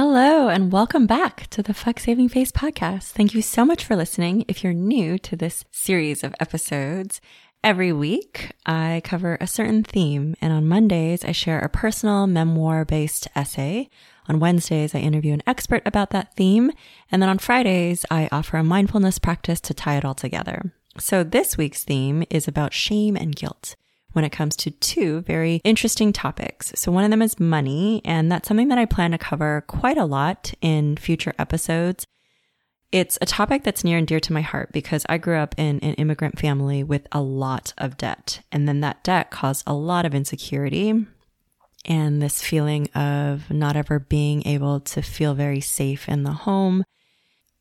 Hello, and welcome back to the Fuck Saving Face podcast. Thank you so much for listening. If you're new to this series of episodes, every week I cover a certain theme, and on Mondays I share a personal memoir based essay. On Wednesdays, I interview an expert about that theme. And then on Fridays, I offer a mindfulness practice to tie it all together. So this week's theme is about shame and guilt when it comes to two very interesting topics. So one of them is money, and that's something that I plan to cover quite a lot in future episodes. It's a topic that's near and dear to my heart because I grew up in an immigrant family with a lot of debt. And then that debt caused a lot of insecurity and this feeling of not ever being able to feel very safe in the home.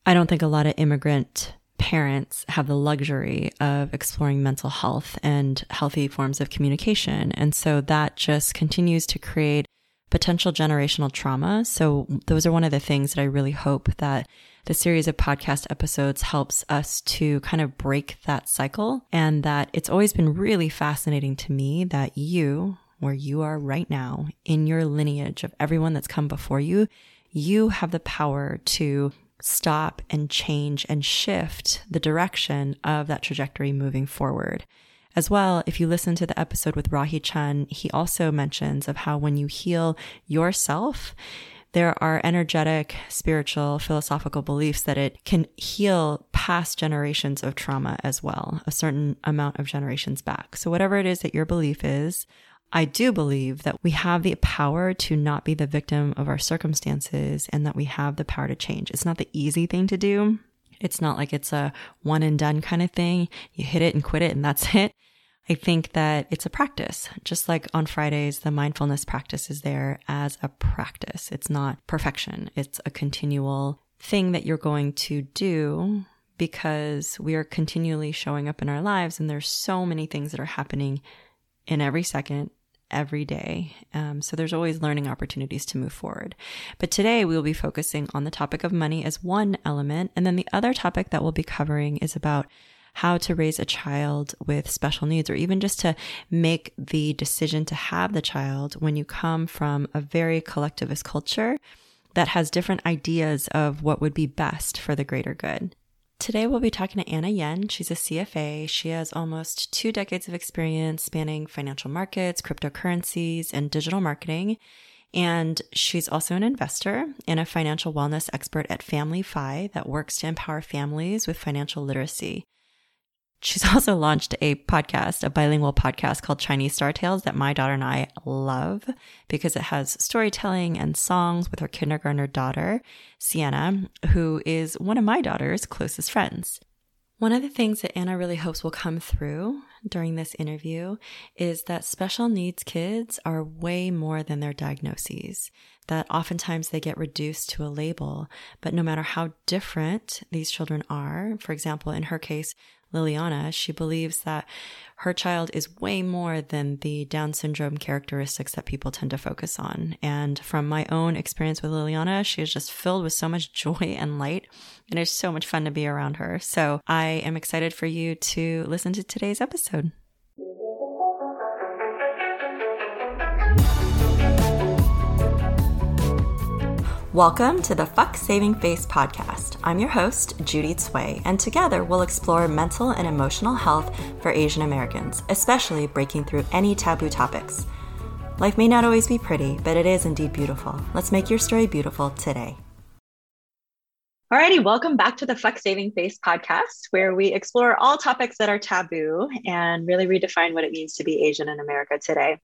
I don't think a lot of immigrant parents have the luxury of exploring mental health and healthy forms of communication. And so that just continues to create potential generational trauma. So those are one of the things that I really hope that the series of podcast episodes helps us to kind of break that cycle and that it's always been really fascinating to me that you, where you are right now in your lineage of everyone that's come before you, you have the power to stop and change and shift the direction of that trajectory moving forward. As well, if you listen to the episode with Rahi Chun, he also mentions of how when you heal yourself, there are energetic, spiritual, philosophical beliefs that it can heal past generations of trauma as well, a certain amount of generations back. So whatever it is that your belief is, I do believe that we have the power to not be the victim of our circumstances and that we have the power to change. It's not the easy thing to do. It's not like it's a one and done kind of thing. You hit it and quit it and that's it. I think that it's a practice. Just like on Fridays, the mindfulness practice is there as a practice. It's not perfection. It's a continual thing that you're going to do because we are continually showing up in our lives and there's so many things that are happening in every second every day. Um, so there's always learning opportunities to move forward. But today we will be focusing on the topic of money as one element. And then the other topic that we'll be covering is about how to raise a child with special needs or even just to make the decision to have the child when you come from a very collectivist culture that has different ideas of what would be best for the greater good. Today, we'll be talking to Anna Yen. She's a CFA. She has almost two decades of experience spanning financial markets, cryptocurrencies, and digital marketing. And she's also an investor and a financial wellness expert at FamilyFI that works to empower families with financial literacy. She's also launched a podcast, a bilingual podcast called Chinese Star Tales that my daughter and I love because it has storytelling and songs with her kindergartner daughter, Sienna, who is one of my daughter's closest friends. One of the things that Anna really hopes will come through during this interview is that special needs kids are way more than their diagnoses, that oftentimes they get reduced to a label. But no matter how different these children are, for example, in her case, Liliana, she believes that her child is way more than the Down syndrome characteristics that people tend to focus on. And from my own experience with Liliana, she is just filled with so much joy and light. And it's so much fun to be around her. So I am excited for you to listen to today's episode. Welcome to the Fuck Saving Face podcast. I'm your host, Judy Tsui, and together we'll explore mental and emotional health for Asian Americans, especially breaking through any taboo topics. Life may not always be pretty, but it is indeed beautiful. Let's make your story beautiful today. Alrighty, welcome back to the Fuck Saving Face podcast, where we explore all topics that are taboo and really redefine what it means to be Asian in America today.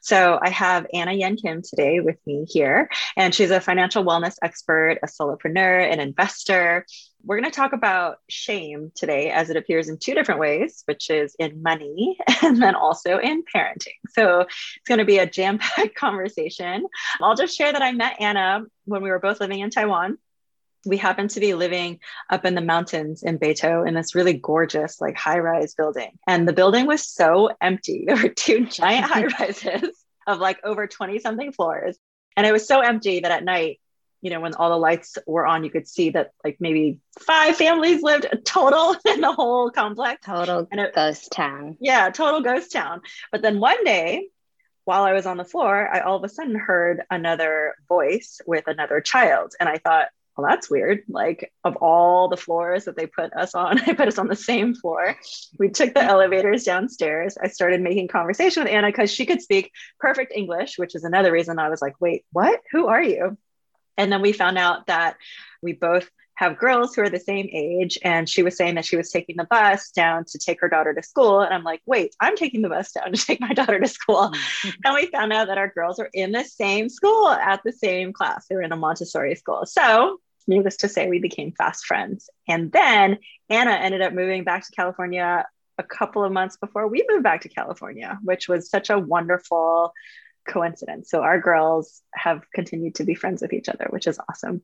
So I have Anna Yen Kim today with me here, and she's a financial wellness expert, a solopreneur, an investor. We're going to talk about shame today as it appears in two different ways, which is in money and then also in parenting. So it's going to be a jam packed conversation. I'll just share that I met Anna when we were both living in Taiwan we happened to be living up in the mountains in Beitou in this really gorgeous, like high rise building. And the building was so empty. There were two giant high rises of like over 20 something floors. And it was so empty that at night, you know, when all the lights were on, you could see that like maybe five families lived total in the whole complex. Total and it, ghost town. Yeah, total ghost town. But then one day, while I was on the floor, I all of a sudden heard another voice with another child. And I thought, well, that's weird. Like, of all the floors that they put us on, they put us on the same floor. We took the elevators downstairs. I started making conversation with Anna because she could speak perfect English, which is another reason I was like, wait, what? Who are you? And then we found out that we both have girls who are the same age. And she was saying that she was taking the bus down to take her daughter to school. And I'm like, wait, I'm taking the bus down to take my daughter to school. Mm-hmm. and we found out that our girls were in the same school at the same class. They were in a Montessori school. So, needless to say, we became fast friends. And then Anna ended up moving back to California a couple of months before we moved back to California, which was such a wonderful coincidence. So our girls have continued to be friends with each other, which is awesome.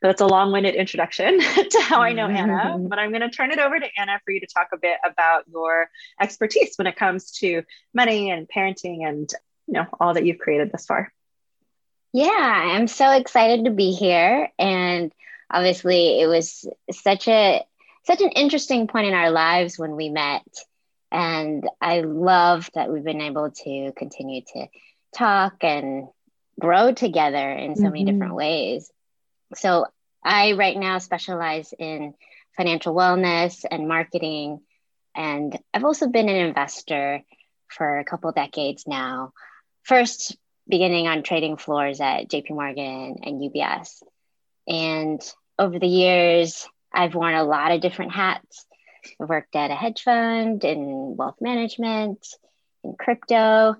But it's a long winded introduction to how I know Anna. Mm-hmm. But I'm going to turn it over to Anna for you to talk a bit about your expertise when it comes to money and parenting and you know all that you've created thus far. Yeah, I'm so excited to be here. And obviously it was such a such an interesting point in our lives when we met. And I love that we've been able to continue to talk and grow together in so mm-hmm. many different ways. So I right now specialize in financial wellness and marketing. And I've also been an investor for a couple decades now. First, beginning on trading floors at JP Morgan and UBS. And over the years, I've worn a lot of different hats. I've worked at a hedge fund in wealth management, in crypto,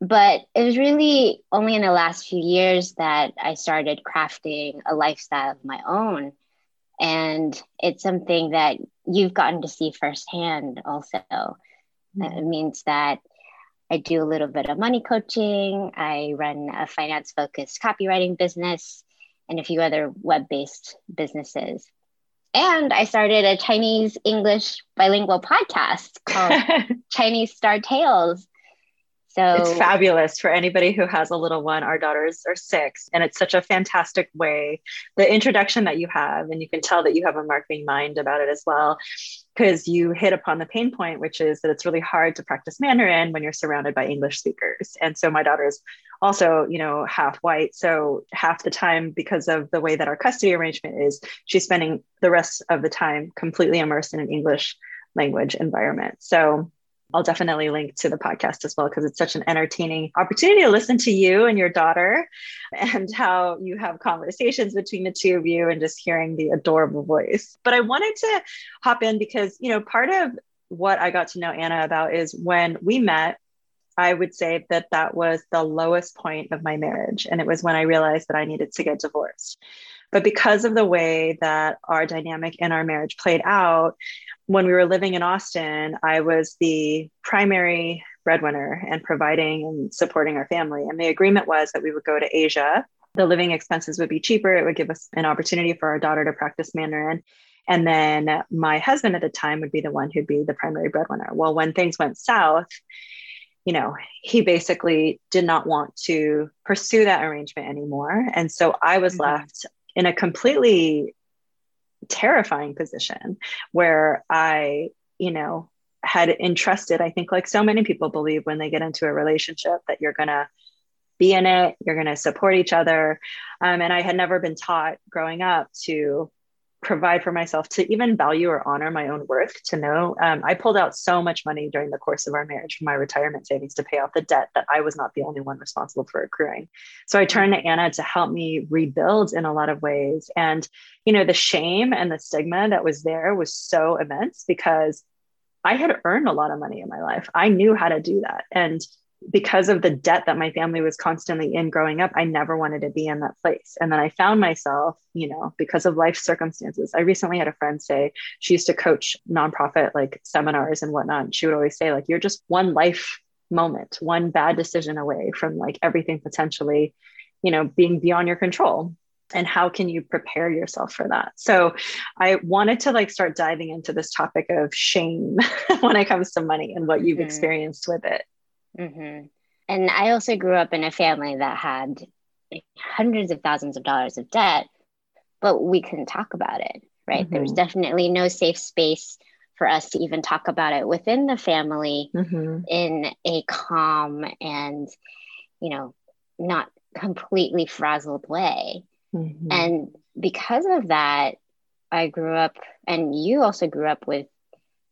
but it was really only in the last few years that I started crafting a lifestyle of my own. And it's something that you've gotten to see firsthand also. Mm-hmm. It means that I do a little bit of money coaching, I run a finance focused copywriting business, and a few other web based businesses. And I started a Chinese English bilingual podcast called Chinese Star Tales so it's fabulous for anybody who has a little one. Our daughters are six, and it's such a fantastic way. The introduction that you have, and you can tell that you have a marketing mind about it as well, because you hit upon the pain point, which is that it's really hard to practice Mandarin when you're surrounded by English speakers. And so my daughter's also, you know, half white. So half the time, because of the way that our custody arrangement is, she's spending the rest of the time completely immersed in an English language environment. So I'll definitely link to the podcast as well because it's such an entertaining opportunity to listen to you and your daughter and how you have conversations between the two of you and just hearing the adorable voice. But I wanted to hop in because, you know, part of what I got to know Anna about is when we met, I would say that that was the lowest point of my marriage. And it was when I realized that I needed to get divorced. But because of the way that our dynamic in our marriage played out, when we were living in Austin, I was the primary breadwinner and providing and supporting our family. And the agreement was that we would go to Asia. The living expenses would be cheaper. It would give us an opportunity for our daughter to practice Mandarin. And then my husband at the time would be the one who'd be the primary breadwinner. Well, when things went south, you know, he basically did not want to pursue that arrangement anymore. And so I was mm-hmm. left in a completely terrifying position where I, you know, had entrusted, I think, like so many people believe when they get into a relationship that you're going to be in it, you're going to support each other. Um, and I had never been taught growing up to provide for myself to even value or honor my own worth to know um, i pulled out so much money during the course of our marriage from my retirement savings to pay off the debt that i was not the only one responsible for accruing. So i turned to anna to help me rebuild in a lot of ways. And you know the shame and the stigma that was there was so immense because i had earned a lot of money in my life. I knew how to do that. And because of the debt that my family was constantly in growing up, I never wanted to be in that place. And then I found myself, you know, because of life circumstances. I recently had a friend say she used to coach nonprofit like seminars and whatnot. And she would always say, like, you're just one life moment, one bad decision away from like everything potentially, you know, being beyond your control and how can you prepare yourself for that so i wanted to like start diving into this topic of shame when it comes to money and what you've mm-hmm. experienced with it Mm-hmm. And I also grew up in a family that had hundreds of thousands of dollars of debt, but we couldn't talk about it, right? Mm-hmm. There was mm-hmm. definitely no safe space for us to even talk about it within the family mm-hmm. in a calm and, you know, not completely frazzled way. Mm-hmm. And because of that, I grew up, and you also grew up with,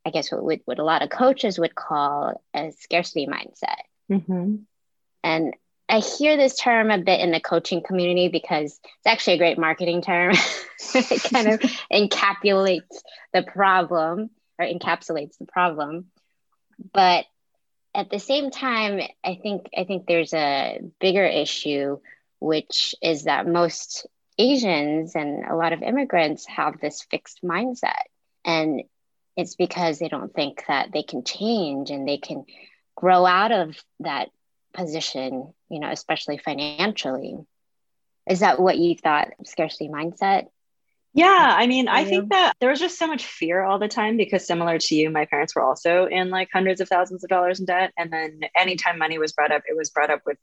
I guess, what, what a lot of coaches would call a scarcity mindset. Mm-hmm. And I hear this term a bit in the coaching community because it's actually a great marketing term. it kind of encapsulates the problem or encapsulates the problem. But at the same time, I think I think there's a bigger issue, which is that most Asians and a lot of immigrants have this fixed mindset. And it's because they don't think that they can change and they can grow out of that position, you know, especially financially. Is that what you thought scarcity mindset? Yeah, I mean, I think that there was just so much fear all the time because similar to you, my parents were also in like hundreds of thousands of dollars in debt. And then anytime money was brought up, it was brought up with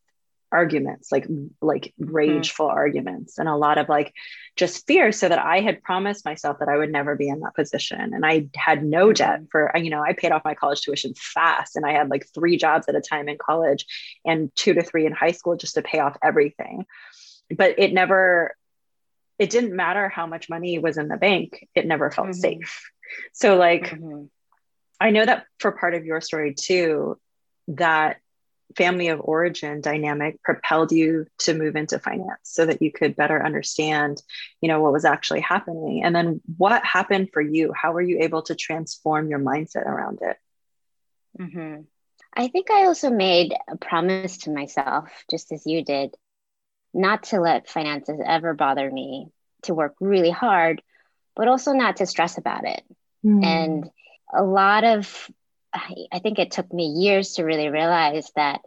arguments, like like mm-hmm. rageful mm-hmm. arguments and a lot of like just fear so that I had promised myself that I would never be in that position. And I had no debt mm-hmm. for, you know, I paid off my college tuition fast and I had like three jobs at a time in college and two to three in high school just to pay off everything. But it never it didn't matter how much money was in the bank, it never felt mm-hmm. safe. So, like, mm-hmm. I know that for part of your story too, that family of origin dynamic propelled you to move into finance so that you could better understand you know what was actually happening and then what happened for you how were you able to transform your mindset around it mm-hmm. i think i also made a promise to myself just as you did not to let finances ever bother me, to work really hard, but also not to stress about it. Mm. And a lot of, I think it took me years to really realize that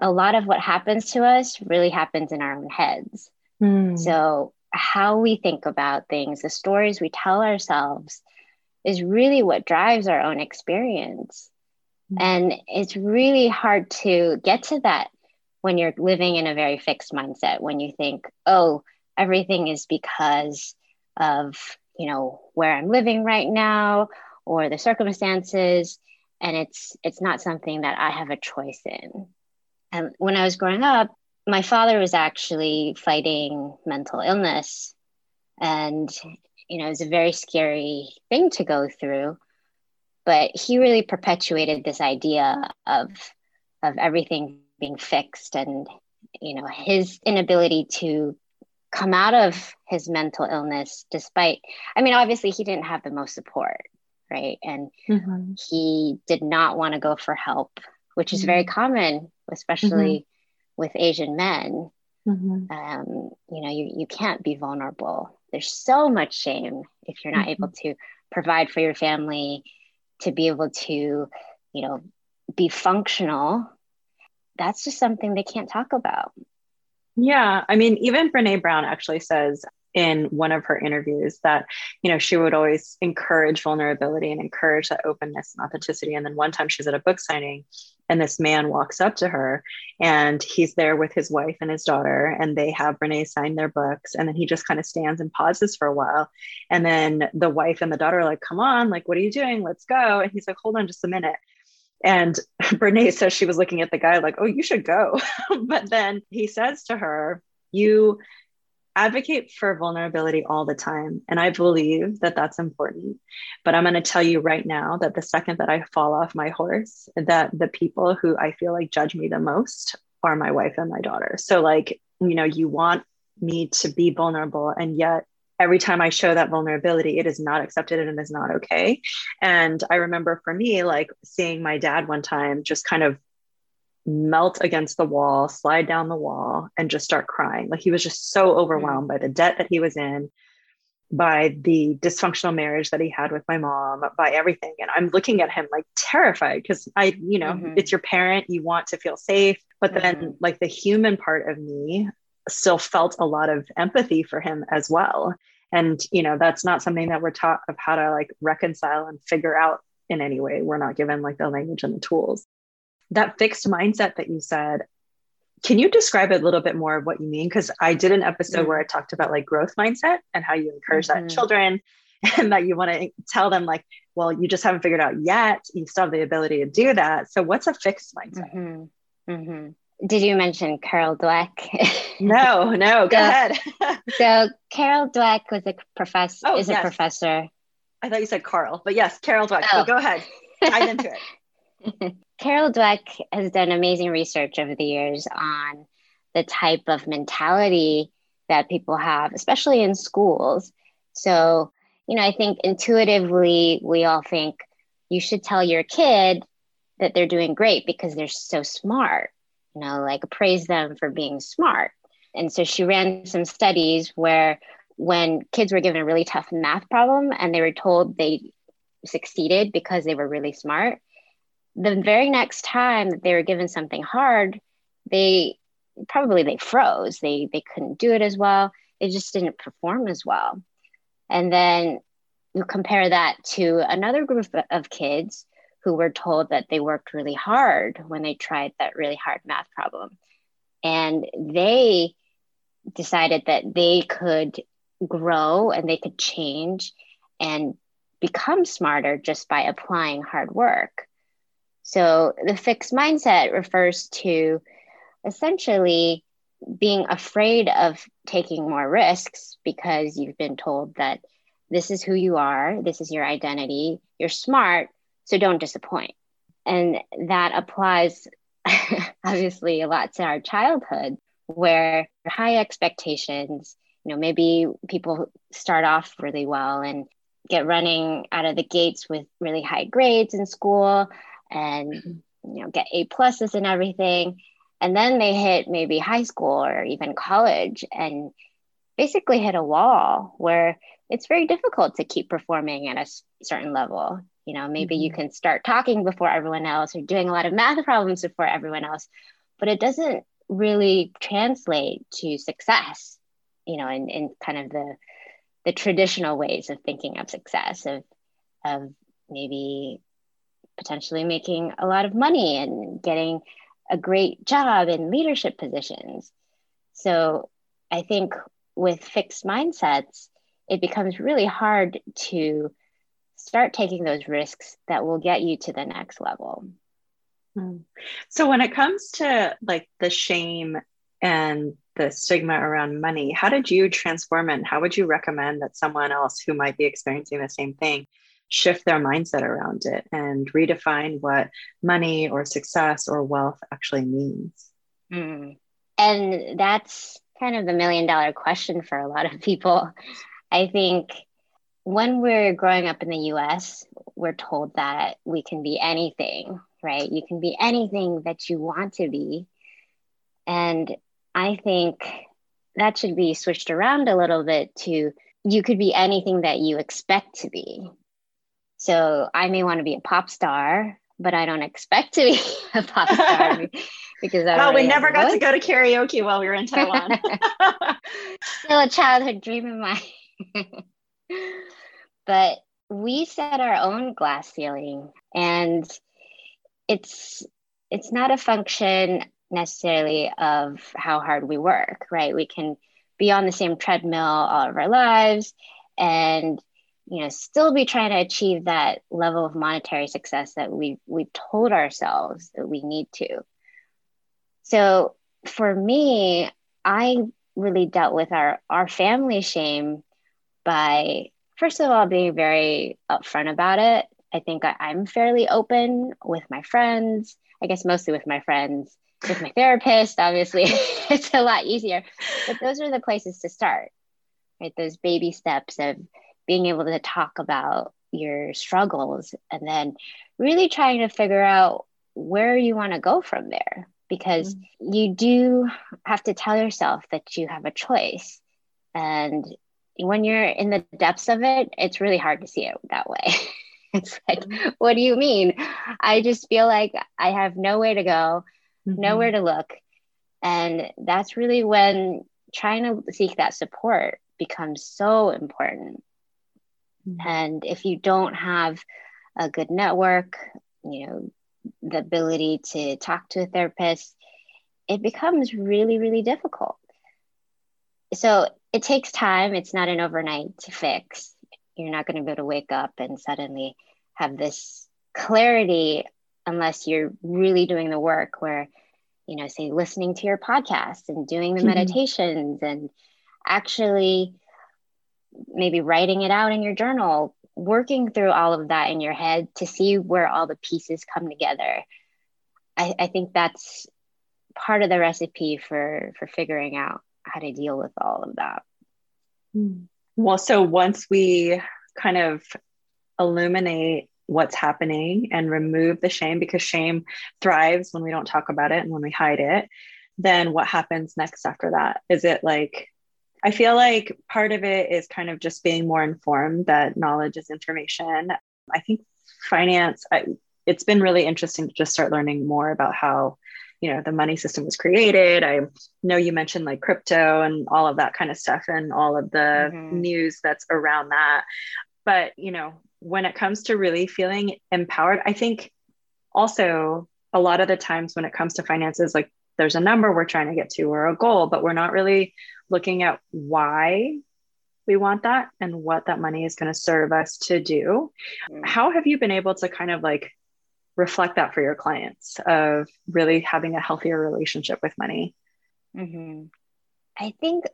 a lot of what happens to us really happens in our own heads. Mm. So, how we think about things, the stories we tell ourselves, is really what drives our own experience. Mm. And it's really hard to get to that when you're living in a very fixed mindset, when you think, oh, everything is because of, you know, where I'm living right now or the circumstances and it's it's not something that I have a choice in. And when I was growing up, my father was actually fighting mental illness and you know, it was a very scary thing to go through, but he really perpetuated this idea of of everything being fixed and you know his inability to come out of his mental illness despite i mean obviously he didn't have the most support right and mm-hmm. he did not want to go for help which is mm-hmm. very common especially mm-hmm. with asian men mm-hmm. um, you know you, you can't be vulnerable there's so much shame if you're not able mm-hmm. to provide for your family to be able to you know be functional that's just something they can't talk about. Yeah. I mean, even Brene Brown actually says in one of her interviews that, you know, she would always encourage vulnerability and encourage that openness and authenticity. And then one time she's at a book signing and this man walks up to her and he's there with his wife and his daughter and they have Brene sign their books. And then he just kind of stands and pauses for a while. And then the wife and the daughter are like, come on, like, what are you doing? Let's go. And he's like, hold on just a minute. And Brene says she was looking at the guy like, oh, you should go. but then he says to her, you advocate for vulnerability all the time. And I believe that that's important. But I'm going to tell you right now that the second that I fall off my horse, that the people who I feel like judge me the most are my wife and my daughter. So, like, you know, you want me to be vulnerable, and yet every time I show that vulnerability, it is not accepted and it is not okay. And I remember for me, like seeing my dad one time just kind of melt against the wall, slide down the wall, and just start crying. Like he was just so overwhelmed by the debt that he was in, by the dysfunctional marriage that he had with my mom, by everything. And I'm looking at him like terrified because I, you know, mm-hmm. it's your parent, you want to feel safe. But then, mm-hmm. like, the human part of me still felt a lot of empathy for him as well and you know that's not something that we're taught of how to like reconcile and figure out in any way we're not given like the language and the tools that fixed mindset that you said can you describe a little bit more of what you mean because i did an episode mm-hmm. where i talked about like growth mindset and how you encourage mm-hmm. that in children and that you want to tell them like well you just haven't figured out yet you still have the ability to do that so what's a fixed mindset mm-hmm. Mm-hmm. did you mention carol dweck no no go so, ahead so carol dweck was a professor oh, is yes. a professor i thought you said carl but yes carol dweck oh. so go ahead dive into it carol dweck has done amazing research over the years on the type of mentality that people have especially in schools so you know, I think intuitively we all think you should tell your kid that they're doing great because they're so smart, you know, like praise them for being smart. And so she ran some studies where when kids were given a really tough math problem and they were told they succeeded because they were really smart, the very next time that they were given something hard, they probably they froze. They they couldn't do it as well. They just didn't perform as well. And then you compare that to another group of kids who were told that they worked really hard when they tried that really hard math problem. And they decided that they could grow and they could change and become smarter just by applying hard work. So the fixed mindset refers to essentially being afraid of taking more risks because you've been told that this is who you are, this is your identity, you're smart, so don't disappoint. And that applies obviously a lot to our childhood where high expectations, you know, maybe people start off really well and get running out of the gates with really high grades in school and you know get A pluses and everything and then they hit maybe high school or even college and basically hit a wall where it's very difficult to keep performing at a certain level you know maybe mm-hmm. you can start talking before everyone else or doing a lot of math problems before everyone else but it doesn't really translate to success you know in, in kind of the the traditional ways of thinking of success of of maybe potentially making a lot of money and getting a great job in leadership positions. So I think with fixed mindsets, it becomes really hard to start taking those risks that will get you to the next level. Hmm. So when it comes to like the shame and the stigma around money, how did you transform it? And how would you recommend that someone else who might be experiencing the same thing shift their mindset around it and redefine what money or success or wealth actually means. Mm. And that's kind of the million dollar question for a lot of people. I think when we're growing up in the US, we're told that we can be anything, right? You can be anything that you want to be. And I think that should be switched around a little bit to you could be anything that you expect to be. So I may want to be a pop star, but I don't expect to be a pop star because I well, we never got to go to karaoke while we were in Taiwan. Still a childhood dream of mine. but we set our own glass ceiling and it's it's not a function necessarily of how hard we work, right? We can be on the same treadmill all of our lives and you know still be trying to achieve that level of monetary success that we we've told ourselves that we need to. So for me i really dealt with our our family shame by first of all being very upfront about it. I think I, i'm fairly open with my friends i guess mostly with my friends with my therapist obviously. It's a lot easier. But those are the places to start right? Those baby steps of being able to talk about your struggles and then really trying to figure out where you want to go from there because mm-hmm. you do have to tell yourself that you have a choice and when you're in the depths of it it's really hard to see it that way it's like mm-hmm. what do you mean i just feel like i have nowhere to go mm-hmm. nowhere to look and that's really when trying to seek that support becomes so important Mm-hmm. And if you don't have a good network, you know, the ability to talk to a therapist, it becomes really, really difficult. So it takes time. It's not an overnight fix. you're not going to be able to wake up and suddenly have this clarity unless you're really doing the work where you know say listening to your podcast and doing the mm-hmm. meditations and actually maybe writing it out in your journal working through all of that in your head to see where all the pieces come together. I, I think that's part of the recipe for for figuring out how to deal with all of that. Hmm. well so once we kind of illuminate what's happening and remove the shame because shame thrives when we don't talk about it and when we hide it then what happens next after that? Is it like i feel like part of it is kind of just being more informed that knowledge is information. I think finance I, it's been really interesting to just start learning more about how you know the money system was created. I know you mentioned like crypto and all of that kind of stuff and all of the mm-hmm. news that's around that. But you know when it comes to really feeling empowered i think also a lot of the times when it comes to finances like there's a number we're trying to get to or a goal but we're not really looking at why we want that and what that money is going to serve us to do mm-hmm. how have you been able to kind of like reflect that for your clients of really having a healthier relationship with money? Mm-hmm. I think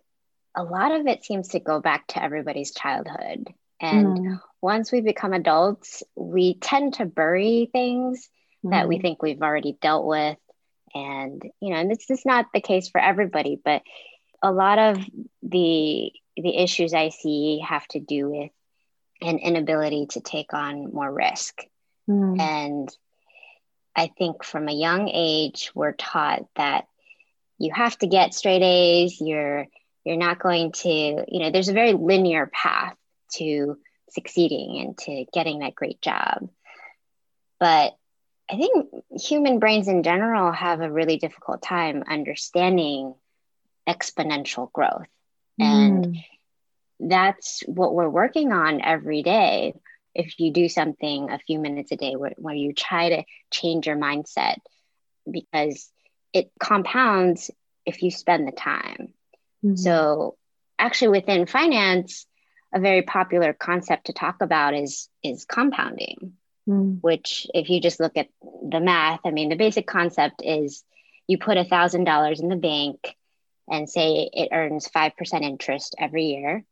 a lot of it seems to go back to everybody's childhood. And mm. once we become adults, we tend to bury things mm. that we mm-hmm. think we've already dealt with. And, you know, and this is not the case for everybody, but a lot of the the issues I see have to do with an inability to take on more risk. Mm. And I think from a young age, we're taught that you have to get straight A's. You're you're not going to, you know, there's a very linear path to succeeding and to getting that great job. But I think human brains in general have a really difficult time understanding exponential growth. Mm. And that's what we're working on every day if you do something a few minutes a day where, where you try to change your mindset because it compounds if you spend the time. Mm-hmm. So actually within finance, a very popular concept to talk about is is compounding, mm. which if you just look at the math, I mean the basic concept is you put a thousand dollars in the bank and say it earns five percent interest every year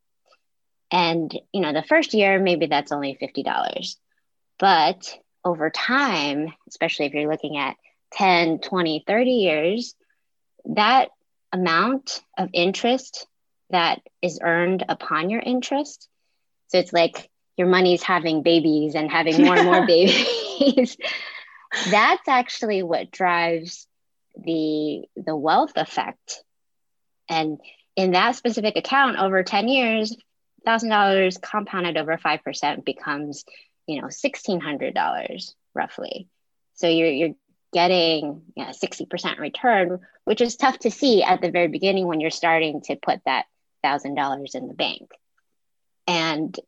and, you know, the first year, maybe that's only $50. But over time, especially if you're looking at 10, 20, 30 years, that amount of interest that is earned upon your interest. So it's like your money's having babies and having more and more babies. That's actually what drives the the wealth effect. And in that specific account over 10 years, thousand dollars compounded over five percent becomes, you know, sixteen hundred dollars roughly. So you're you're getting you know, 60% return, which is tough to see at the very beginning when you're starting to put that thousand dollars in the bank. And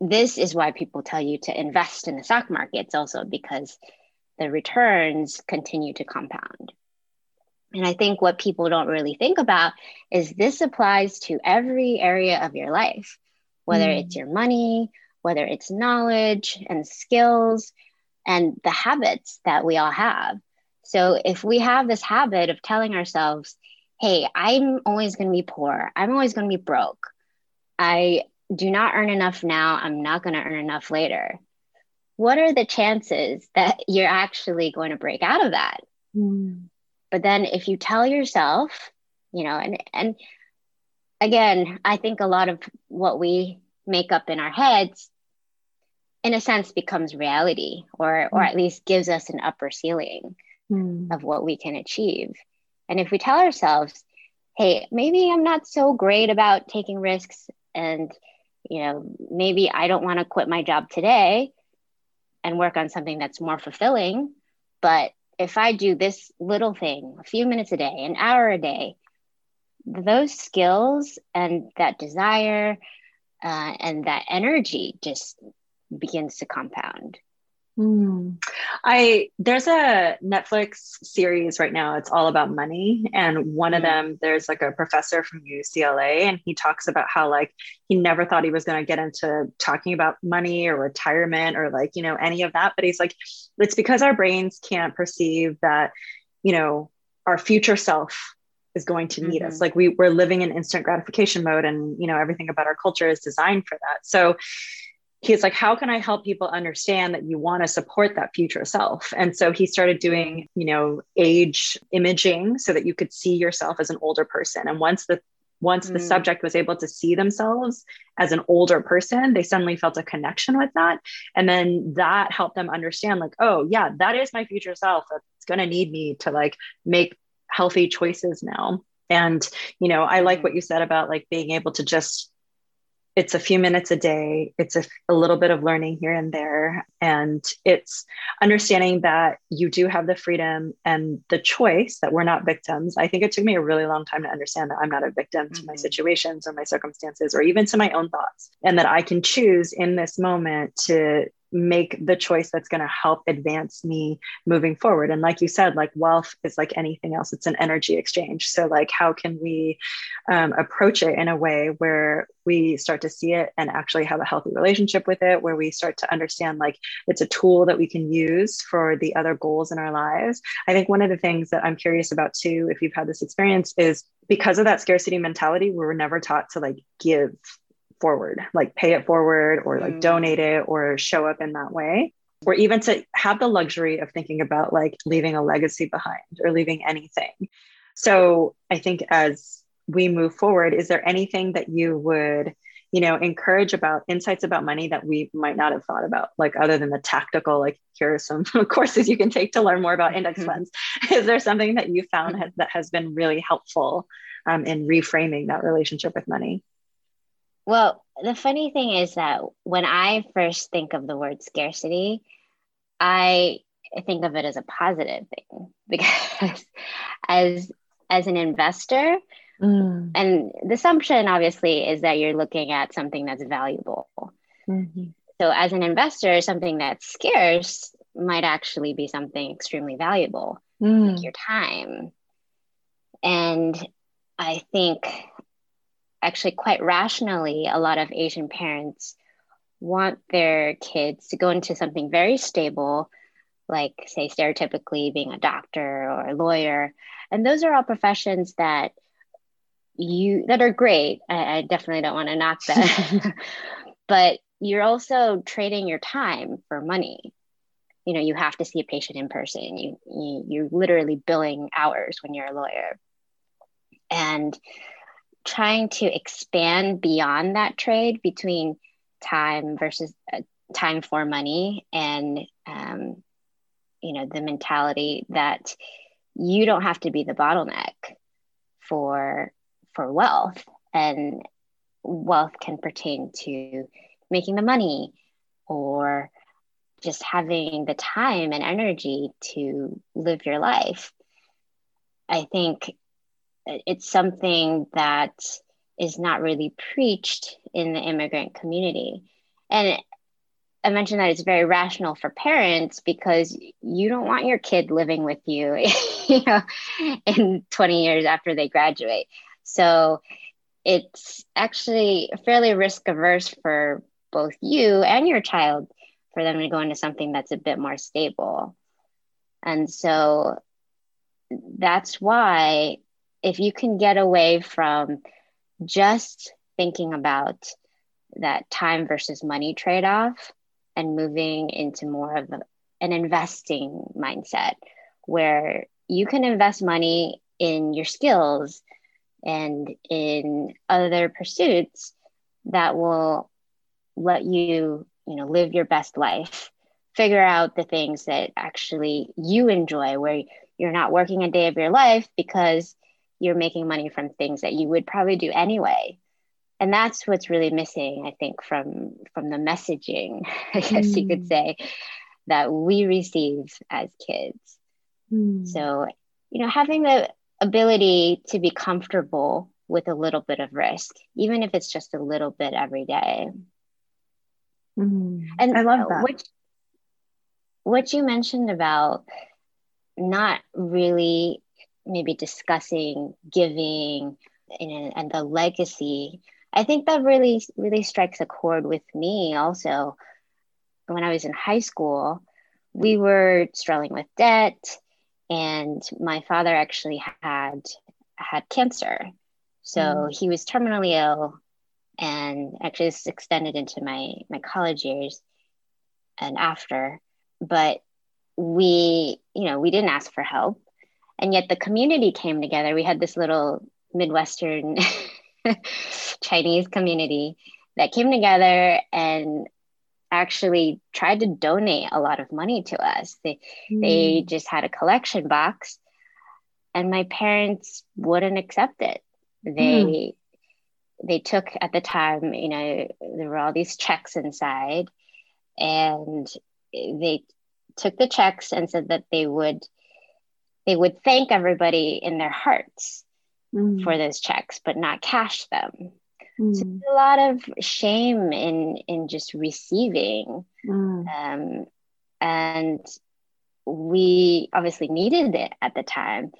this is why people tell you to invest in the stock markets also because the returns continue to compound. And I think what people don't really think about is this applies to every area of your life whether mm. it's your money, whether it's knowledge and skills and the habits that we all have. So if we have this habit of telling ourselves, hey, I'm always going to be poor, I'm always going to be broke, I do not earn enough now, I'm not going to earn enough later. What are the chances that you're actually going to break out of that? Mm. But then if you tell yourself, you know, and and again, I think a lot of what we make up in our heads, in a sense, becomes reality, or or at least gives us an upper ceiling mm. of what we can achieve. And if we tell ourselves, "Hey, maybe I'm not so great about taking risks, and you know, maybe I don't want to quit my job today and work on something that's more fulfilling, but if I do this little thing, a few minutes a day, an hour a day, those skills and that desire uh, and that energy just begins to compound Mm. I there's a Netflix series right now. It's all about money, and one of them there's like a professor from UCLA, and he talks about how like he never thought he was going to get into talking about money or retirement or like you know any of that. But he's like, it's because our brains can't perceive that you know our future self is going to need mm-hmm. us. Like we we're living in instant gratification mode, and you know everything about our culture is designed for that. So he's like how can i help people understand that you want to support that future self and so he started doing you know age imaging so that you could see yourself as an older person and once the once mm. the subject was able to see themselves as an older person they suddenly felt a connection with that and then that helped them understand like oh yeah that is my future self that's going to need me to like make healthy choices now and you know i like mm. what you said about like being able to just it's a few minutes a day it's a, a, little bit of learning here and there and it's understanding that you do have the freedom and the choice that we're not victims i think it took me a really long time to understand that i'm not a victim mm-hmm. to my mm-hmm. situations or my circumstances or even to my own thoughts and that i can choose in this moment to make the choice that's going to help advance me moving forward. And like you said like wealth is like anything else. It's an energy exchange. So like how can we um, approach it in a way where we start to see it and actually have a healthy relationship with it where we start to understand like it's a tool that we can use for the other goals in our lives? I think one of the things that i'm curious about too if you've had this experience is because of that scarcity mentality we were never taught to like give forward, like pay it forward or like mm. donate it or show up in that way. Or even to have the luxury of thinking about like leaving a legacy behind or leaving anything. So I think as we move forward, is there anything that you would, you know, encourage about insights about money that we might not have thought about, like other than the tactical, like here are some courses you can take to learn more about index mm-hmm. funds. Is there something that you found mm-hmm. that has been really helpful um, in reframing that relationship with money? Well, the funny thing is that when I first think of the word scarcity, I think of it as a positive thing because as as an investor, mm. and the assumption obviously is that you're looking at something that's valuable. Mm-hmm. So as an investor, something that's scarce might actually be something extremely valuable, mm. like your time. And I think actually quite rationally, a lot of Asian parents want their kids to go into something very stable, like, say, stereotypically being a doctor or a lawyer. And those are all professions that you that are great. I, I definitely don't want to knock that. but you're also trading your time for money. You know, you have to see a patient in person. You, you you're literally billing hours when you're a lawyer. And trying to expand beyond that trade between time versus uh, time for money and um, you know the mentality that you don't have to be the bottleneck for for wealth. And wealth can pertain to making the money or just having the time and energy to live your life. I think it's something that is not really preached in the immigrant community. And I mentioned that it's very rational for parents because you don't want your kid living with you, you know, in 20 years after they graduate. So it's actually fairly risk averse for both you and your child for them to go into something that's a bit more stable. And so that's why if you can get away from just thinking about that time versus money trade off and moving into more of an investing mindset where you can invest money in your skills and in other pursuits that will let you you know live your best life figure out the things that actually you enjoy where you're not working a day of your life because you're making money from things that you would probably do anyway and that's what's really missing i think from from the messaging i guess mm. you could mm. say that we receive as kids mm. so you know having the ability to be comfortable with a little bit of risk even if it's just a little bit every day mm. and i love that which what you mentioned about not really maybe discussing giving and, and the legacy, I think that really, really strikes a chord with me also. When I was in high school, we were struggling with debt, and my father actually had had cancer. So mm. he was terminally ill, and actually this extended into my my college years and after. But we, you know, we didn't ask for help, and yet the community came together. We had this little Midwestern Chinese community that came together and actually tried to donate a lot of money to us. They mm. they just had a collection box and my parents wouldn't accept it. They mm. they took at the time, you know, there were all these checks inside and they took the checks and said that they would they would thank everybody in their hearts mm. for those checks but not cash them Mm. So a lot of shame in in just receiving, mm. um, and we obviously needed it at the time,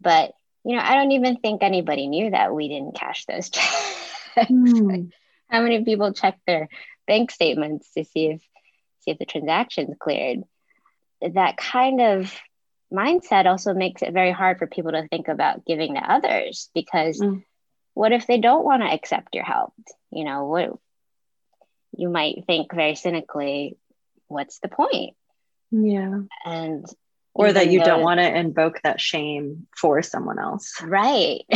but you know I don't even think anybody knew that we didn't cash those checks. Mm. How many people check their bank statements to see if see if the transaction's cleared? That kind of mindset also makes it very hard for people to think about giving to others because mm what if they don't want to accept your help? You know, what you might think very cynically, what's the point? Yeah. And or that you don't want to invoke that shame for someone else. Right.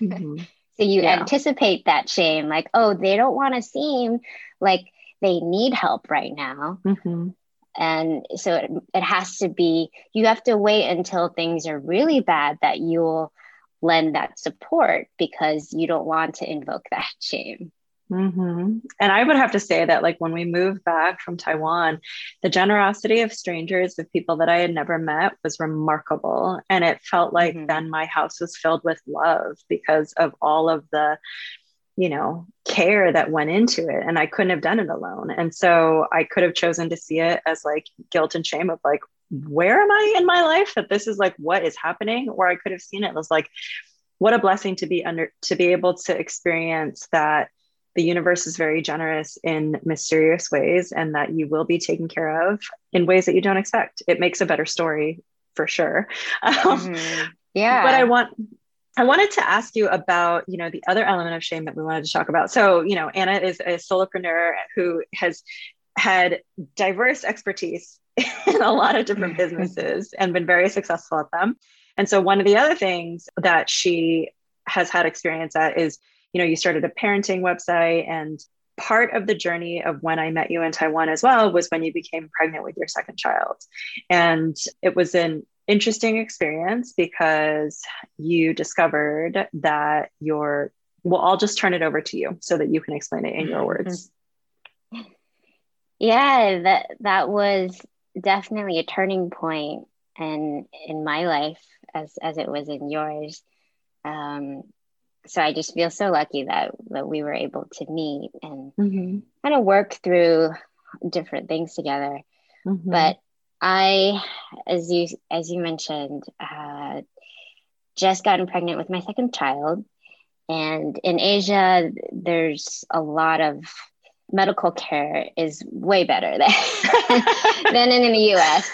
Mm-hmm. so you yeah. anticipate that shame, like, oh, they don't want to seem like they need help right now. Mm-hmm. And so it, it has to be, you have to wait until things are really bad that you'll lend that support because you don't want to invoke that shame. Mm-hmm. And I would have to say that, like, when we moved back from Taiwan, the generosity of strangers, of people that I had never met, was remarkable. And it felt like mm-hmm. then my house was filled with love because of all of the, you know, care that went into it. And I couldn't have done it alone. And so I could have chosen to see it as like guilt and shame of like, where am I in my life that this is like what is happening? Or I could have seen it as like, what a blessing to be under to be able to experience that the universe is very generous in mysterious ways and that you will be taken care of in ways that you don't expect. It makes a better story for sure. Um, mm-hmm. Yeah. But I want I wanted to ask you about, you know, the other element of shame that we wanted to talk about. So, you know, Anna is a solopreneur who has had diverse expertise in a lot of different mm-hmm. businesses and been very successful at them. And so one of the other things that she has had experience at is, you know, you started a parenting website and part of the journey of when I met you in Taiwan as well was when you became pregnant with your second child. And it was an interesting experience because you discovered that your well, I'll just turn it over to you so that you can explain it in your words. Yeah, that that was definitely a turning point in in my life as as it was in yours. Um, so I just feel so lucky that that we were able to meet and mm-hmm. kind of work through different things together. Mm-hmm. But I, as you as you mentioned, uh, just gotten pregnant with my second child, and in Asia, there's a lot of medical care is way better than, than in the US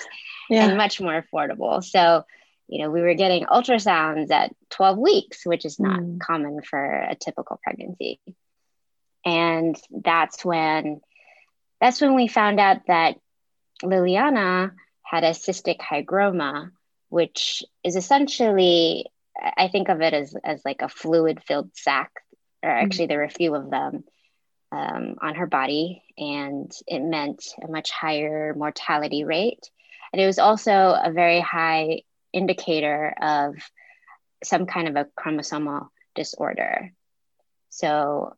yeah. and much more affordable. So, you know, we were getting ultrasounds at 12 weeks, which is not mm. common for a typical pregnancy. And that's when that's when we found out that Liliana had a cystic hygroma, which is essentially I think of it as as like a fluid filled sac, or mm. actually there were a few of them um, on her body, and it meant a much higher mortality rate. And it was also a very high indicator of some kind of a chromosomal disorder. So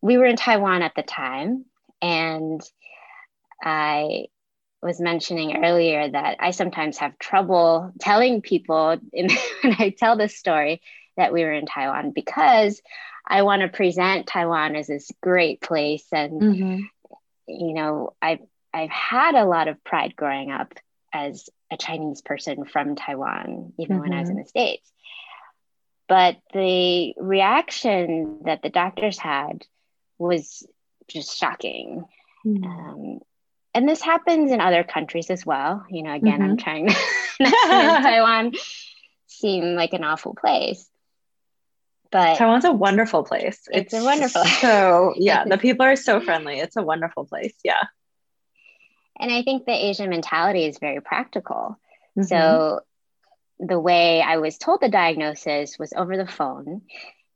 we were in Taiwan at the time, and I was mentioning earlier that I sometimes have trouble telling people in, when I tell this story that we were in Taiwan because I want to present Taiwan as this great place. And, mm-hmm. you know, I've I've had a lot of pride growing up as a Chinese person from Taiwan, even mm-hmm. when I was in mm-hmm. the States. But the reaction that the doctors had was just shocking. Mm-hmm. Um, and this happens in other countries as well. You know, again, mm-hmm. I'm trying to make Taiwan seem like an awful place. But Taiwan's a wonderful place. It's, it's a wonderful. So yeah, the people are so friendly. It's a wonderful place. Yeah. And I think the Asian mentality is very practical. Mm-hmm. So the way I was told the diagnosis was over the phone,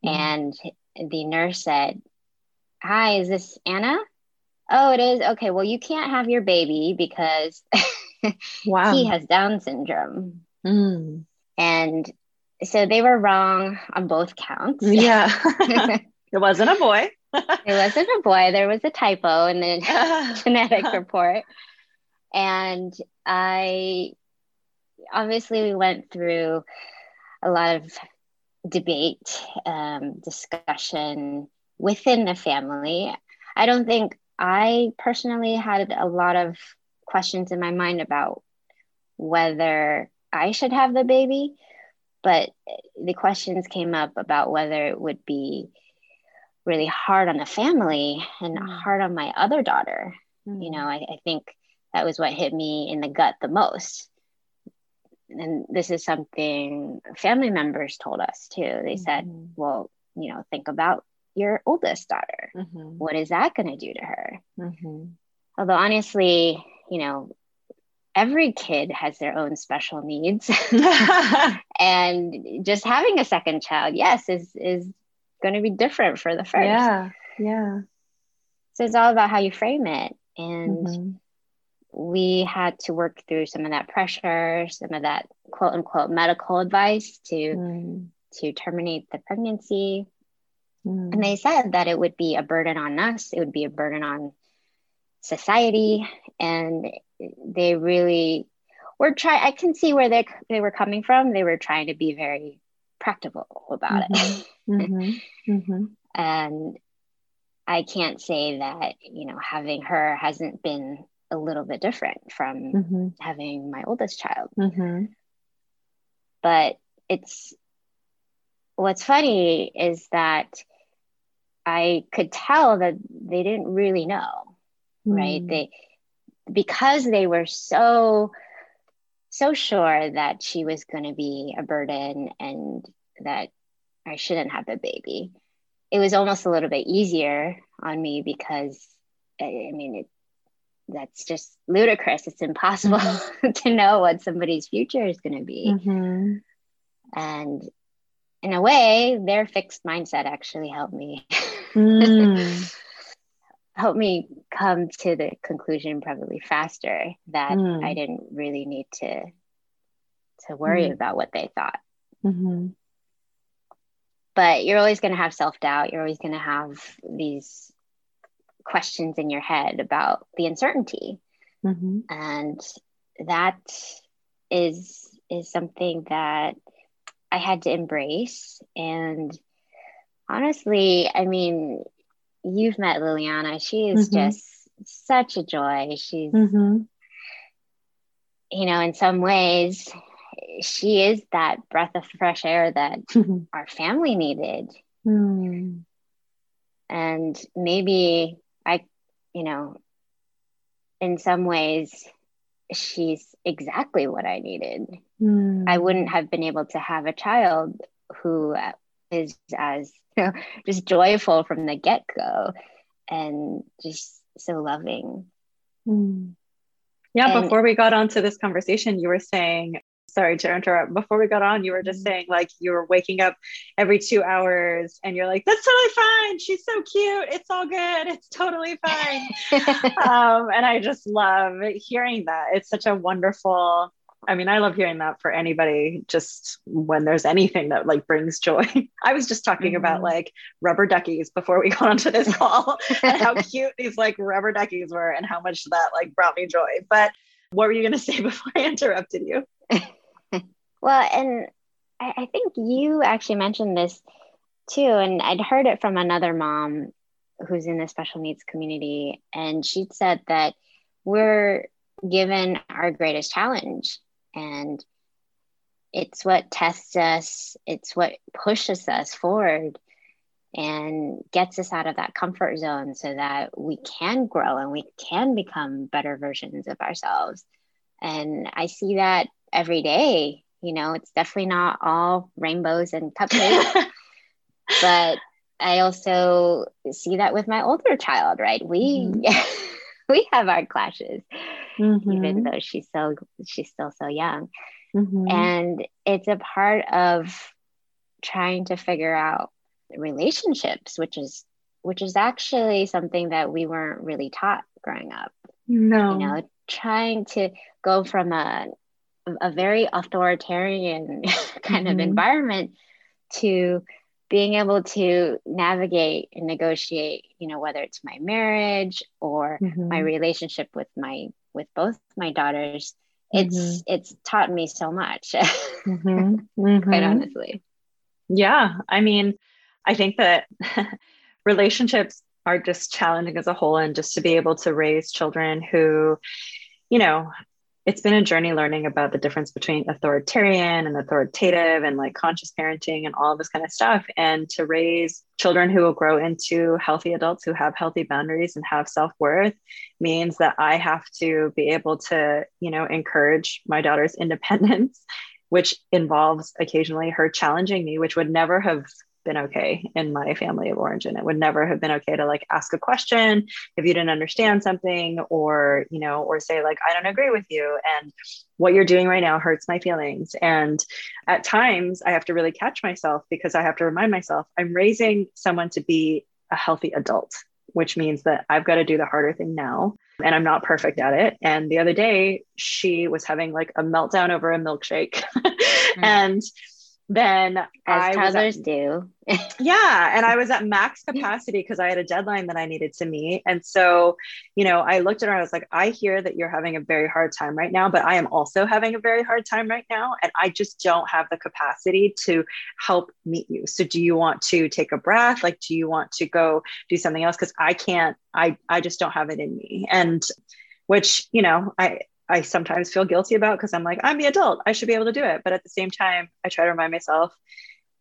mm-hmm. and the nurse said, Hi, is this Anna? Oh, it is. Okay, well, you can't have your baby because wow. he has Down syndrome. Mm. And so they were wrong on both counts. Yeah. it wasn't a boy. it wasn't a boy. There was a typo in the genetic report. And I obviously we went through a lot of debate, um, discussion within the family. I don't think I personally had a lot of questions in my mind about whether I should have the baby, but the questions came up about whether it would be really hard on the family and mm. hard on my other daughter. Mm. You know, I, I think that was what hit me in the gut the most and this is something family members told us too. They mm-hmm. said, well, you know, think about your oldest daughter. Mm-hmm. What is that going to do to her? Mm-hmm. Although, honestly, you know, every kid has their own special needs. and just having a second child, yes, is, is going to be different for the first. Yeah. Yeah. So it's all about how you frame it. And mm-hmm we had to work through some of that pressure, some of that quote unquote medical advice to mm. to terminate the pregnancy. Mm. And they said that it would be a burden on us, it would be a burden on society. And they really were trying, I can see where they, they were coming from. They were trying to be very practical about mm-hmm. it. mm-hmm. Mm-hmm. And I can't say that, you know, having her hasn't been a little bit different from mm-hmm. having my oldest child. Mm-hmm. But it's what's funny is that I could tell that they didn't really know, mm. right? They because they were so so sure that she was going to be a burden and that I shouldn't have the baby. It was almost a little bit easier on me because I mean it that's just ludicrous. It's impossible mm-hmm. to know what somebody's future is going to be. Mm-hmm. And in a way, their fixed mindset actually helped me. Mm. helped me come to the conclusion probably faster that mm. I didn't really need to to worry mm. about what they thought. Mm-hmm. But you're always going to have self doubt. You're always going to have these questions in your head about the uncertainty mm-hmm. and that is is something that i had to embrace and honestly i mean you've met liliana she is mm-hmm. just such a joy she's mm-hmm. you know in some ways she is that breath of fresh air that mm-hmm. our family needed mm. and maybe I, you know, in some ways, she's exactly what I needed. Mm. I wouldn't have been able to have a child who is as you know, just joyful from the get go and just so loving. Mm. Yeah, and, before we got onto this conversation, you were saying sorry to interrupt. Before we got on, you were just mm-hmm. saying like you were waking up every two hours and you're like, that's totally fine. She's so cute. It's all good. It's totally fine. um, and I just love hearing that. It's such a wonderful, I mean, I love hearing that for anybody just when there's anything that like brings joy. I was just talking mm-hmm. about like rubber duckies before we got onto this call and how cute these like rubber duckies were and how much that like brought me joy. But what were you going to say before I interrupted you? Well, and I, I think you actually mentioned this too, and I'd heard it from another mom who's in the special needs community, and she'd said that we're given our greatest challenge. And it's what tests us, it's what pushes us forward and gets us out of that comfort zone so that we can grow and we can become better versions of ourselves. And I see that every day. You know, it's definitely not all rainbows and cupcakes, but I also see that with my older child, right? We mm-hmm. we have our clashes, mm-hmm. even though she's so she's still so young. Mm-hmm. And it's a part of trying to figure out relationships, which is which is actually something that we weren't really taught growing up. No. You know, trying to go from a a very authoritarian kind mm-hmm. of environment to being able to navigate and negotiate you know whether it's my marriage or mm-hmm. my relationship with my with both my daughters it's mm-hmm. it's taught me so much mm-hmm. quite mm-hmm. honestly yeah i mean I think that relationships are just challenging as a whole, and just to be able to raise children who, you know, it's been a journey learning about the difference between authoritarian and authoritative and like conscious parenting and all this kind of stuff. And to raise children who will grow into healthy adults who have healthy boundaries and have self worth means that I have to be able to, you know, encourage my daughter's independence, which involves occasionally her challenging me, which would never have been okay in my family of origin. It would never have been okay to like ask a question if you didn't understand something or, you know, or say like, I don't agree with you. And what you're doing right now hurts my feelings. And at times I have to really catch myself because I have to remind myself I'm raising someone to be a healthy adult, which means that I've got to do the harder thing now. And I'm not perfect at it. And the other day, she was having like a meltdown over a milkshake. mm. and then as I toddlers at, do. yeah, and I was at max capacity because I had a deadline that I needed to meet, and so you know I looked at her. and I was like, I hear that you're having a very hard time right now, but I am also having a very hard time right now, and I just don't have the capacity to help meet you. So do you want to take a breath? Like, do you want to go do something else? Because I can't. I I just don't have it in me, and which you know I I sometimes feel guilty about because I'm like, I'm the adult. I should be able to do it. But at the same time, I try to remind myself,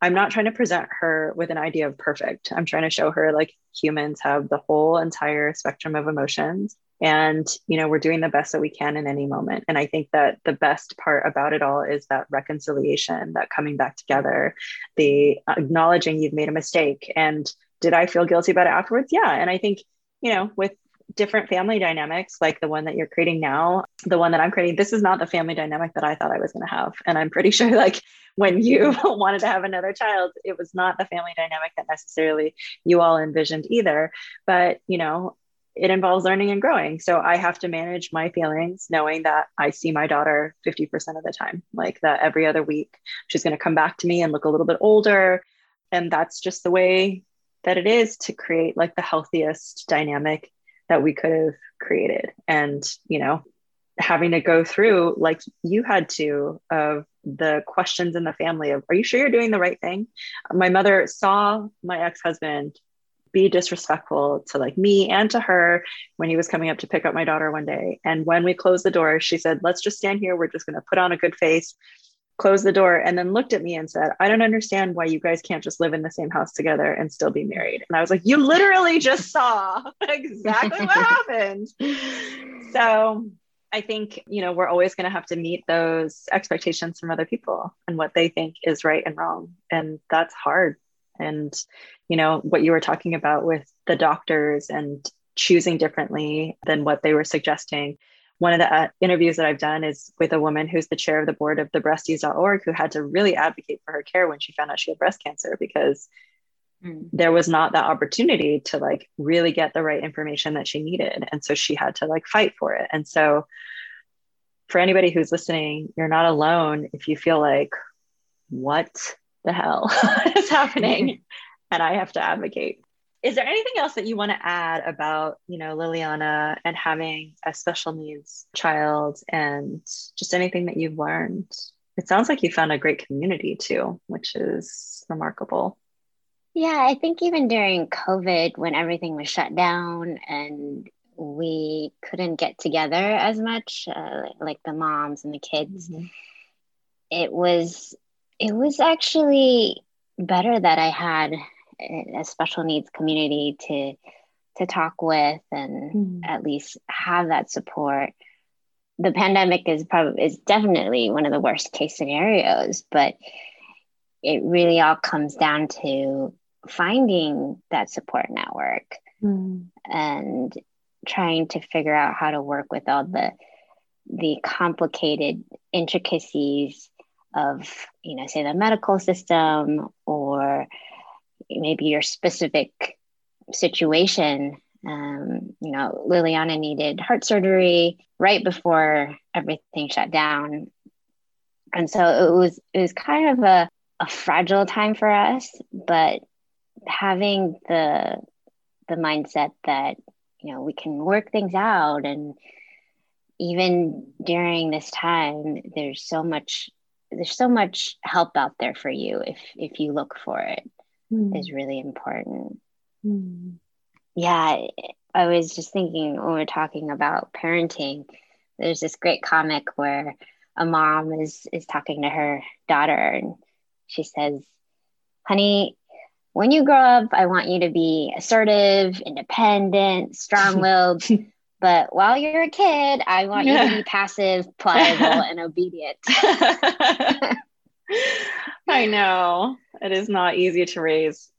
I'm not trying to present her with an idea of perfect. I'm trying to show her like humans have the whole entire spectrum of emotions. And, you know, we're doing the best that we can in any moment. And I think that the best part about it all is that reconciliation, that coming back together, the acknowledging you've made a mistake. And did I feel guilty about it afterwards? Yeah. And I think, you know, with different family dynamics like the one that you're creating now the one that i'm creating this is not the family dynamic that i thought i was going to have. And i'm pretty sure like when you wanted to have another child it was not the family dynamic that necessarily you all envisioned either. But you know it involves learning and growing. So i have to manage my feelings knowing that i see my daughter 50% of the time like that every other week she's going to come back to me and look a little bit older. And that's just the way that it is to create like the healthiest dynamic that we could have created. And you know having to go through like you had to of the questions in the family of are you sure you're doing the right thing? My mother saw my ex-husband be disrespectful to like me and to her when he was coming up to pick up my daughter one day. And when we closed the door she said let's just stand here. We're just going to put on a good face closed the door and then looked at me and said, I don't understand why you guys can't just live in the same house together and still be married. And I was like, You literally just saw exactly what happened. So I think, you know, we're always going to have to meet those expectations from other people and what they think is right and wrong. And that's hard. And, you know, what you were talking about with the doctors and choosing differently than what they were suggesting one of the uh, interviews that I've done is with a woman who's the chair of the board of the breasties.org who had to really advocate for her care when she found out she had breast cancer because mm. there was not that opportunity to like really get the right information that she needed. And so she had to like fight for it. And so for anybody who's listening, you're not alone if you feel like, what the hell is happening? and I have to advocate is there anything else that you want to add about you know liliana and having a special needs child and just anything that you've learned it sounds like you found a great community too which is remarkable yeah i think even during covid when everything was shut down and we couldn't get together as much, uh, like the moms and the kids. Mm-hmm. It was it was actually better that I had a special needs community to to talk with and mm-hmm. at least have that support. The pandemic is probably is definitely one of the worst case scenarios, but it really all comes down to finding that support network mm. and trying to figure out how to work with all the the complicated intricacies of you know say the medical system or maybe your specific situation. Um, you know liliana needed heart surgery right before everything shut down. And so it was it was kind of a, a fragile time for us but having the the mindset that you know we can work things out and even during this time there's so much there's so much help out there for you if if you look for it mm. is really important mm. yeah i was just thinking when we're talking about parenting there's this great comic where a mom is is talking to her daughter and she says honey when you grow up, I want you to be assertive, independent, strong willed. but while you're a kid, I want you to be passive, pliable, and obedient. I know. It is not easy to raise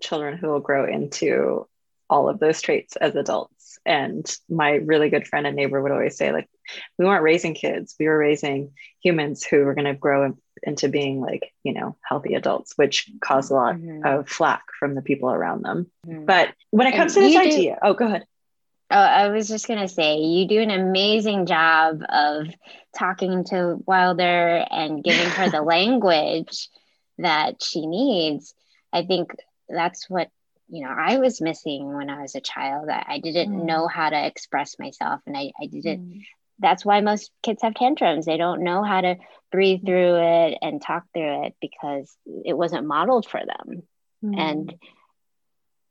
children who will grow into all of those traits as adults. And my really good friend and neighbor would always say, like, we weren't raising kids, we were raising humans who were going to grow into being like you know healthy adults which cause a lot mm-hmm. of flack from the people around them mm-hmm. but when it comes and to this idea do, oh go ahead oh i was just going to say you do an amazing job of talking to wilder and giving her the language that she needs i think that's what you know i was missing when i was a child i, I didn't mm. know how to express myself and i, I didn't mm that's why most kids have tantrums. They don't know how to breathe through it and talk through it because it wasn't modeled for them. Mm. And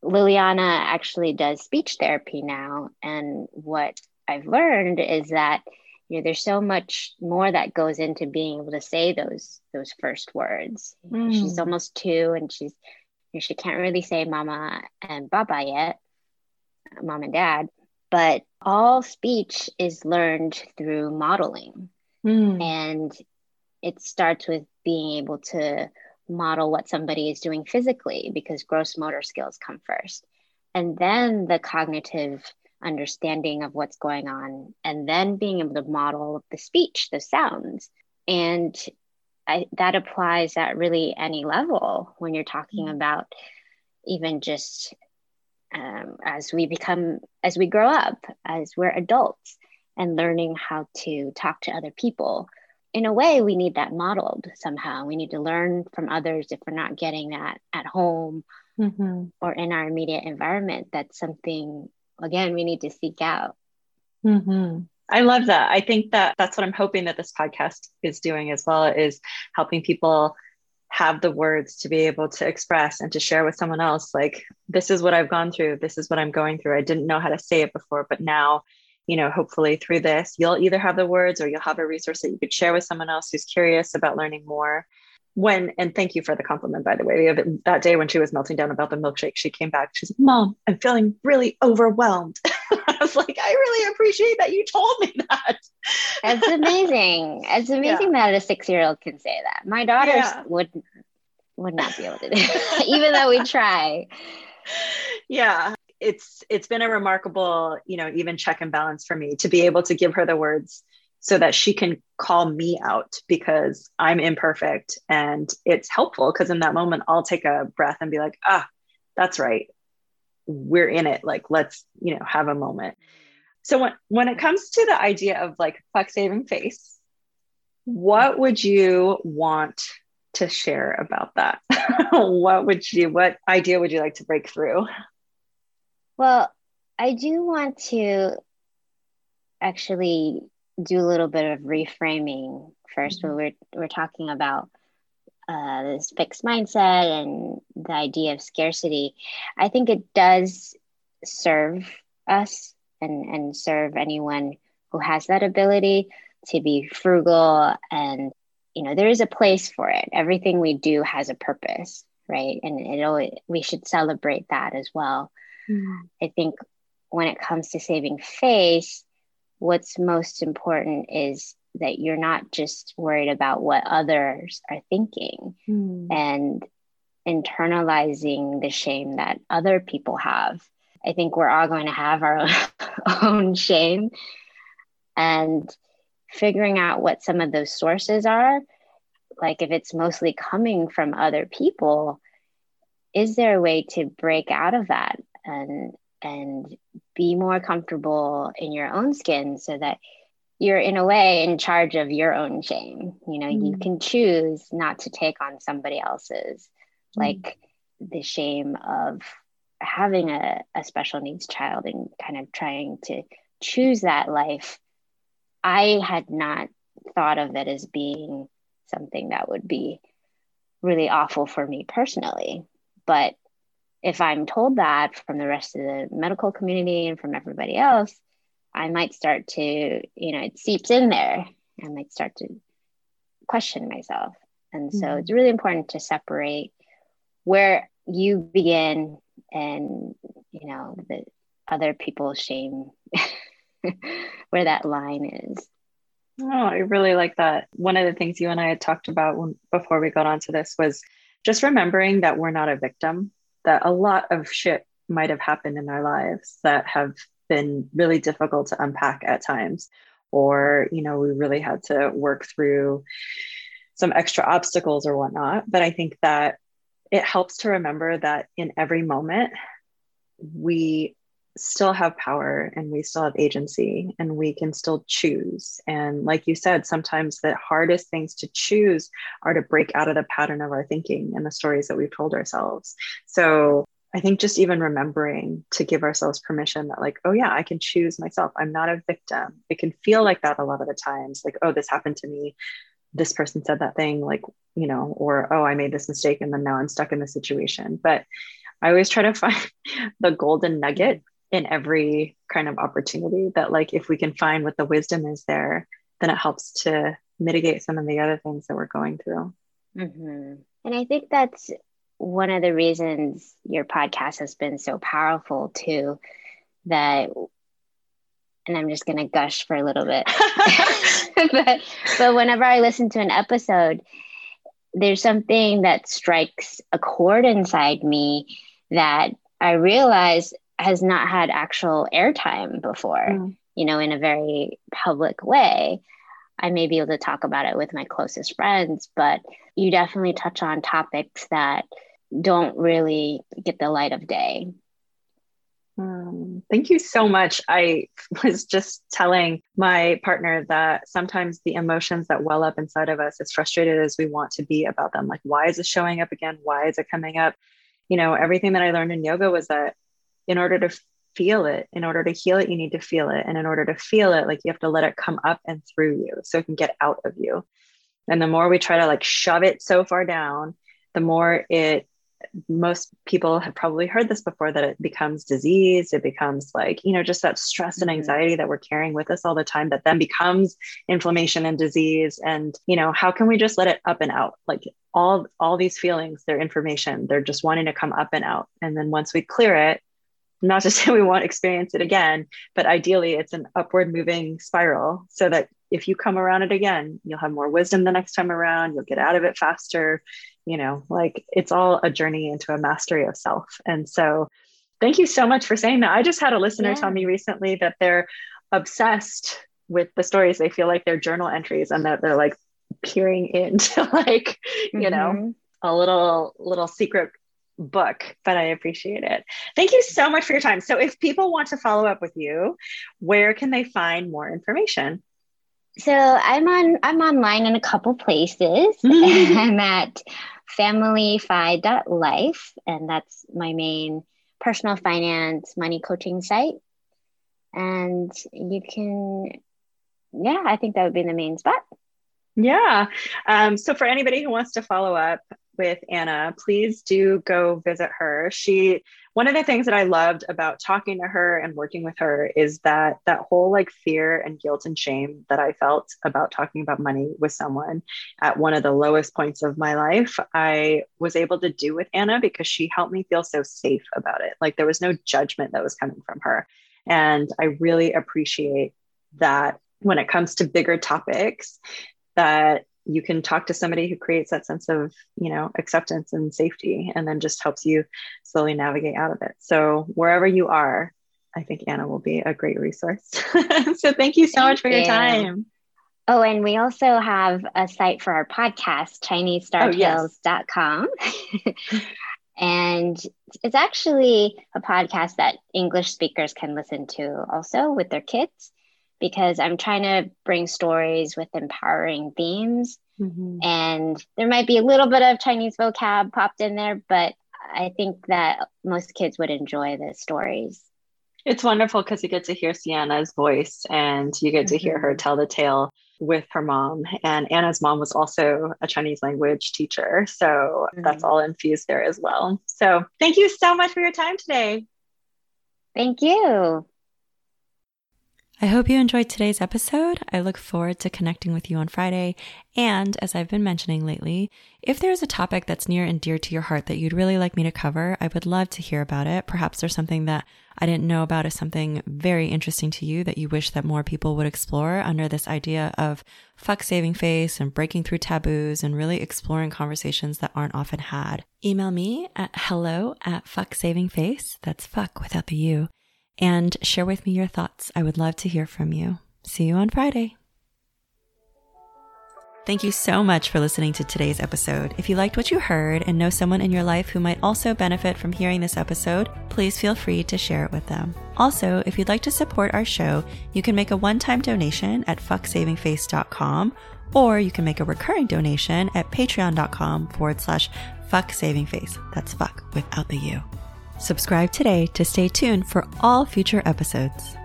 Liliana actually does speech therapy now. And what I've learned is that you know there's so much more that goes into being able to say those those first words. Mm. She's almost two and she's you know, she can't really say mama and baba yet, mom and dad but all speech is learned through modeling. Mm. And it starts with being able to model what somebody is doing physically because gross motor skills come first. And then the cognitive understanding of what's going on, and then being able to model the speech, the sounds. And I, that applies at really any level when you're talking mm. about even just um, as we become as we grow up as we're adults and learning how to talk to other people in a way we need that modeled somehow. We need to learn from others if we're not getting that at home mm-hmm. or in our immediate environment. That's something again we need to seek out. Mm-hmm. i love that. I think that that's what i'm hoping that this podcast is doing as well is helping people have the words to be able to express and to share with someone else like this is what i've gone through. This is what i'm going through. I didn't know how to say it before but now you know hopefully through this you'll either have the words or you'll have a resource that you could share with someone else who's curious about learning more. When and thank you for the compliment by the way. That day when she was melting down about the milkshake she came back she's like mom i'm feeling really overwhelmed. I was like i really appreciate that you told me that. It's amazing. It's amazing yeah. that a six year old can say that. My daughters yeah. would would not be able to do it even though we try. Yeah it's it's been a remarkable you know even check and balance for me to be able to give her the words so that she can call me out because I'm imperfect. And it's helpful because in that moment, I'll take a breath and be like, ah, that's right. We're in it. Like, let's, you know, have a moment. So when, when it comes to the idea of like fuck saving face, what would you want to share about that? what would you, what idea would you like to break through? Well, I do want to actually do a little bit of reframing 1st mm-hmm. when we're we're talking about uh, this fixed mindset and the idea of scarcity. I think it does serve us and, and serve anyone who has that ability to be frugal and you know there is a place for it everything we do has a purpose right and it always, we should celebrate that as well mm. i think when it comes to saving face what's most important is that you're not just worried about what others are thinking mm. and internalizing the shame that other people have i think we're all going to have our own shame and figuring out what some of those sources are like if it's mostly coming from other people is there a way to break out of that and and be more comfortable in your own skin so that you're in a way in charge of your own shame you know mm. you can choose not to take on somebody else's mm. like the shame of having a, a special needs child and kind of trying to choose that life I had not thought of it as being something that would be really awful for me personally. But if I'm told that from the rest of the medical community and from everybody else, I might start to, you know, it seeps in there. I might start to question myself. And so mm-hmm. it's really important to separate where you begin and, you know, the other people's shame where that line is. Oh, I really like that. One of the things you and I had talked about when, before we got onto this was just remembering that we're not a victim, that a lot of shit might have happened in our lives that have been really difficult to unpack at times. Or, you know, we really had to work through some extra obstacles or whatnot. But I think that it helps to remember that in every moment, we still have power and we still have agency and we can still choose. And like you said, sometimes the hardest things to choose are to break out of the pattern of our thinking and the stories that we've told ourselves. So I think just even remembering to give ourselves permission that, like, oh, yeah, I can choose myself. I'm not a victim. It can feel like that a lot of the times, like, oh, this happened to me. This person said that thing, like, you know, or, oh, I made this mistake and then now I'm stuck in this situation. But I always try to find the golden nugget in every kind of opportunity that like if we can find what the wisdom is there then it helps to mitigate some of the other things that we're going through mm-hmm. and i think that's one of the reasons your podcast has been so powerful too that and i'm just going to gush for a little bit but but whenever i listen to an episode there's something that strikes a chord inside me that I realize has not had actual airtime before, mm. you know, in a very public way. I may be able to talk about it with my closest friends, but you definitely touch on topics that don't really get the light of day. Um, thank you so much. I was just telling my partner that sometimes the emotions that well up inside of us, as frustrated as we want to be about them, like, why is it showing up again? Why is it coming up? You know, everything that I learned in yoga was that in order to feel it, in order to heal it, you need to feel it. And in order to feel it, like you have to let it come up and through you so it can get out of you. And the more we try to like shove it so far down, the more it most people have probably heard this before that it becomes disease it becomes like you know just that stress and mm-hmm. anxiety that we're carrying with us all the time that then becomes inflammation and disease and you know how can we just let it up and out like all all these feelings they're information they're just wanting to come up and out and then once we clear it not to say we won't experience it again, but ideally it's an upward moving spiral so that if you come around it again, you'll have more wisdom the next time around, you'll get out of it faster. You know, like it's all a journey into a mastery of self. And so, thank you so much for saying that. I just had a listener yeah. tell me recently that they're obsessed with the stories. They feel like they're journal entries and that they're like peering into like, mm-hmm. you know, mm-hmm. a little little secret book, but I appreciate it. Thank you so much for your time. So, if people want to follow up with you, where can they find more information? So I'm on I'm online in a couple places. I'm at familyfi.life, and that's my main personal finance money coaching site. And you can, yeah, I think that would be the main spot. Yeah. Um, so for anybody who wants to follow up, with Anna, please do go visit her. She one of the things that I loved about talking to her and working with her is that that whole like fear and guilt and shame that I felt about talking about money with someone at one of the lowest points of my life, I was able to do with Anna because she helped me feel so safe about it. Like there was no judgment that was coming from her. And I really appreciate that when it comes to bigger topics, that you can talk to somebody who creates that sense of you know acceptance and safety and then just helps you slowly navigate out of it. So wherever you are i think anna will be a great resource. So thank you so thank much for you. your time. Oh and we also have a site for our podcast chinesestartales.com oh, yes. and it's actually a podcast that english speakers can listen to also with their kids because I'm trying to bring stories with empowering themes. Mm-hmm. And there might be a little bit of Chinese vocab popped in there, but I think that most kids would enjoy the stories. It's wonderful because you get to hear Sienna's voice and you get to mm-hmm. hear her mm-hmm. tell the tale with her mom. And Anna's mom was also a Chinese language teacher. So mm-hmm. that's all infused there as well. So thank you so much for your time today. Thank you. I hope you enjoyed today's episode. I look forward to connecting with you on Friday. And as I've been mentioning lately, if there's a topic that's near and dear to your heart that you'd really like me to cover, I would love to hear about it. Perhaps there's something that I didn't know about is something very interesting to you that you wish that more people would explore under this idea of fuck saving face and breaking through taboos and really exploring conversations that aren't often had. Email me at hello at fucksavingface. That's fuck without the U and share with me your thoughts. I would love to hear from you. See you on Friday. Thank you so much for listening to today's episode. If you liked what you heard and know someone in your life who might also benefit from hearing this episode, please feel free to share it with them. Also, if you'd like to support our show, you can make a one time donation at fucksavingface.com or you can make a recurring donation at patreon.com forward slash fucksavingface. That's fuck without the U. Subscribe today to stay tuned for all future episodes.